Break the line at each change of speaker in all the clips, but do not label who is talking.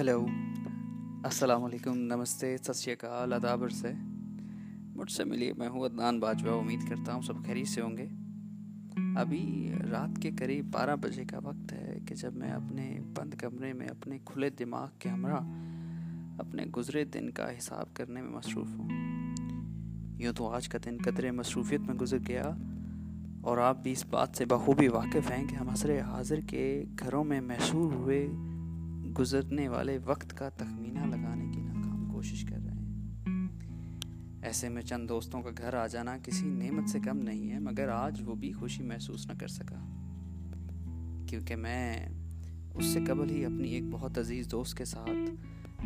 Hello السلام علیکم نمستے ست شری اکال ادابر سے مجھ سے ملیے میں ہوں عدنان باجوہ امید کرتا ہوں سب خیریت سے ہوں گے ابھی رات کے قریب بارہ بجے کا وقت ہے کہ جب میں اپنے بند کمرے میں اپنے کھلے دماغ کے ہمراہ اپنے گزرے دن کا حساب کرنے میں مصروف ہوں یوں تو آج کا دن قدرے مصروفیت میں گزر گیا اور آپ بھی اس بات سے بخوبی واقف ہیں کہ ہم حضر حاضر کے گھروں میں محسور ہوئے گزرنے والے وقت کا تخمینہ لگانے کی ناکام کوشش کر رہے ہیں۔ ایسے میں چند دوستوں کا گھر آ جانا کسی نعمت سے کم نہیں ہے، مگر آج وہ بھی خوشی محسوس نہ کر سکا۔ کیونکہ میں اس سے قبل ہی اپنی ایک بہت عزیز دوست کے ساتھ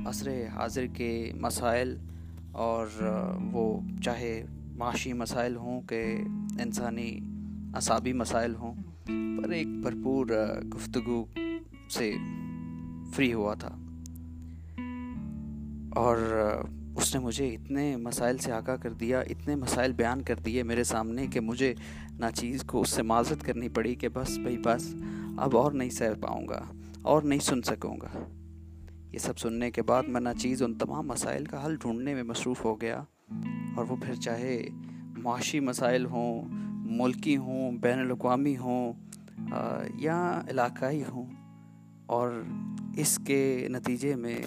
عصر حاضر کے مسائل اور وہ چاہے معاشی مسائل ہوں کہ انسانی اعصابی مسائل ہوں، پر ایک بھرپور گفتگو سے فری ہوا تھا۔ اور اس نے مجھے اتنے مسائل سے آگاہ کر دیا، اتنے مسائل بیان کر دیے میرے سامنے کہ مجھے نہ چیز کو اس سے معذرت کرنی پڑی کہ بس بھائی، بس اب اور نہیں سہ پاؤں گا، اور نہیں سن سکوں گا۔ یہ سب سننے کے بعد میں نہ چیز ان تمام مسائل کا حل ڈھونڈنے میں مصروف ہو گیا، اور وہ پھر چاہے معاشی مسائل ہوں، ملکی ہوں، بین الاقوامی ہوں یا علاقائی ہوں، اور اس کے نتیجے میں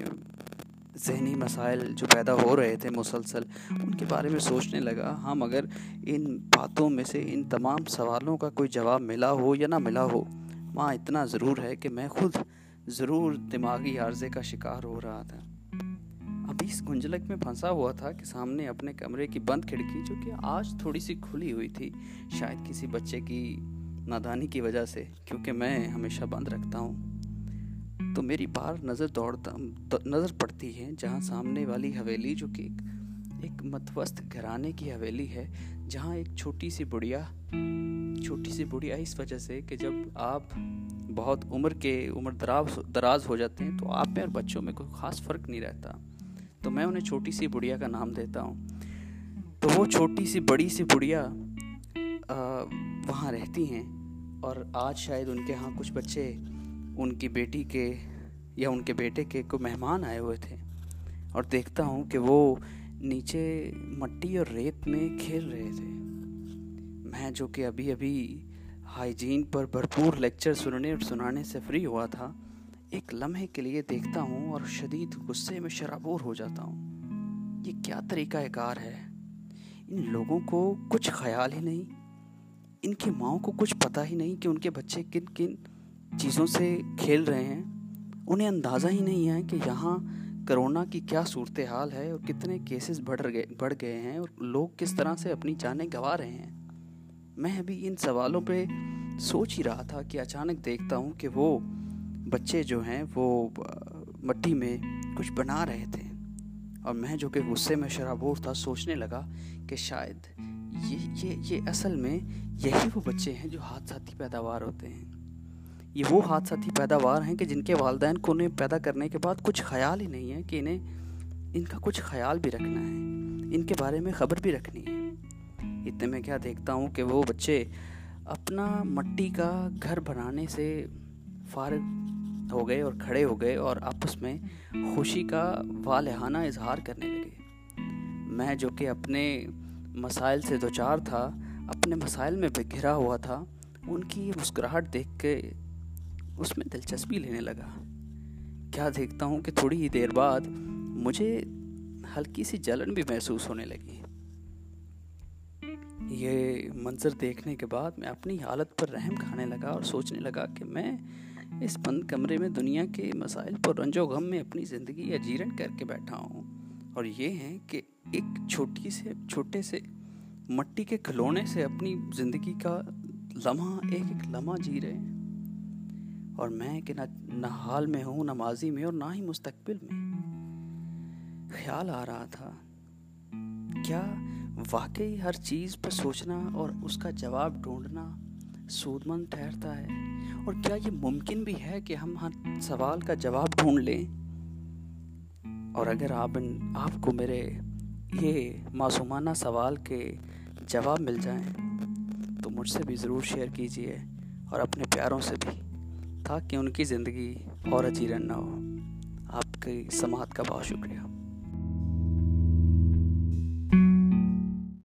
ذہنی مسائل جو پیدا ہو رہے تھے، مسلسل، ان کے بارے میں سوچنے لگا۔ ہم اگر ان باتوں میں سے ان تمام سوالوں کا کوئی جواب ملا ہو یا نہ ملا ہو، وہاں اتنا ضرور ہے کہ میں خود ضرور دماغی عارضے کا شکار ہو رہا تھا۔ ابھی اس گنجلک میں پھنسا ہوا تھا کہ سامنے اپنے کمرے کی بند کھڑکی جو کہ آج تھوڑی سی کھلی ہوئی تھی، شاید کسی بچے کی نادانی کی وجہ سے، کیونکہ میں ہمیشہ بند رکھتا ہوں۔ تو میری بار نظر دوڑتا نظر پڑتی ہے جہاں سامنے والی حویلی جو کہ ایک متوسط گھرانے کی حویلی ہے، جہاں ایک چھوٹی سی بڑھیا چھوٹی سی بڑھیا اس وجہ سے کہ جب آپ بہت عمر کے عمر دراز دراز ہو جاتے ہیں تو آپ میں اور بچوں میں کوئی خاص فرق نہیں رہتا۔ تو میں انہیں چھوٹی سی بڑھیا کا نام دیتا ہوں۔ تو وہ چھوٹی سی، بڑی سی بڑھیا وہاں رہتی ہیں اور آج شاید ان کے ہاں کچھ بچے ان کی بیٹی کے یا ان کے بیٹے کے کوئی مہمان آئے ہوئے تھے اور دیکھتا ہوں کہ وہ نیچے مٹی اور ریت میں کھیل رہے تھے۔ میں جو کہ ابھی ابھی ہائیجین پر بھرپور لیکچر سننے اور سنانے سے فری ہوا تھا، ایک لمحے کے لیے دیکھتا ہوں اور شدید غصے میں شرابور ہو جاتا ہوں۔ یہ کیا طریقہ کار ہے؟ ان لوگوں کو کچھ خیال ہی نہیں۔ ان کی ماؤں کو کچھ پتہ ہی نہیں کہ ان کے بچے کن کن چیزوں سے کھیل رہے ہیں، انہیں اندازہ ہی نہیں ہے کہ یہاں کرونا کی کیا صورت حال ہے اور کتنے کیسز بڑھ گئے بڑھ گئے ہیں اور لوگ کس طرح سے اپنی جانیں گنوا رہے ہیں۔ میں ابھی ان سوالوں پہ سوچ ہی رہا تھا کہ اچانک دیکھتا ہوں کہ وہ بچے جو ہیں، وہ مٹی میں کچھ بنا رہے تھے۔ اور میں جو کہ غصے میں شرابور تھا، سوچنے لگا کہ شاید یہ یہ یہ اصل میں یہی وہ بچے ہیں جو حادثاتی پیداوار ہوتے ہیں۔ یہ وہ حادثاتی پیداوار ہیں کہ جن کے والدین کو انہیں پیدا کرنے کے بعد کچھ خیال ہی نہیں ہے کہ انہیں ان کا کچھ خیال بھی رکھنا ہے، ان کے بارے میں خبر بھی رکھنی ہے۔ اتنے میں کیا دیکھتا ہوں کہ وہ بچے اپنا مٹی کا گھر بنانے سے فارغ ہو گئے اور کھڑے ہو گئے اور آپس میں خوشی کا والہانہ اظہار کرنے لگے۔ میں جو کہ اپنے مسائل سے دوچار تھا، اپنے مسائل میں گھرا ہوا تھا، ان کی مسکراہٹ دیکھ کے اس میں دلچسپی لینے لگا۔ کیا دیکھتا ہوں کہ تھوڑی ہی دیر بعد مجھے ہلکی سی جلن بھی محسوس ہونے لگی۔ یہ منظر دیکھنے کے بعد میں اپنی حالت پر رحم کھانے لگا اور سوچنے لگا کہ میں اس بند کمرے میں دنیا کے مسائل پر رنج و غم میں اپنی زندگی اجیرن کر کے بیٹھا ہوں۔ اور یہ ہے کہ ایک چھوٹی سے، چھوٹے سے مٹی کے کھلونے سے اپنی زندگی کا لمحہ، ایک ایک لمحہ جی رہے ہیں۔ اور میں کہ نہ نہ حال میں ہوں، نہ ماضی میں اور نہ ہی مستقبل میں۔ خیال آ رہا تھا۔ کیا واقعی ہر چیز پر سوچنا اور اس کا جواب ڈھونڈنا سود مند ٹھہرتا ہے؟ اور کیا یہ ممکن بھی ہے کہ ہم ہر سوال کا جواب ڈھونڈ لیں؟ اور اگر آپ آپ کو میرے یہ معصومانہ سوال کے جواب مل جائیں، تو مجھ سے بھی ضرور شیئر کیجیے اور اپنے پیاروں سے بھی۔ تاکہ ان کی زندگی اور اجیرن نہ ہو۔ آپ کی سماعت کا بہت شکریہ۔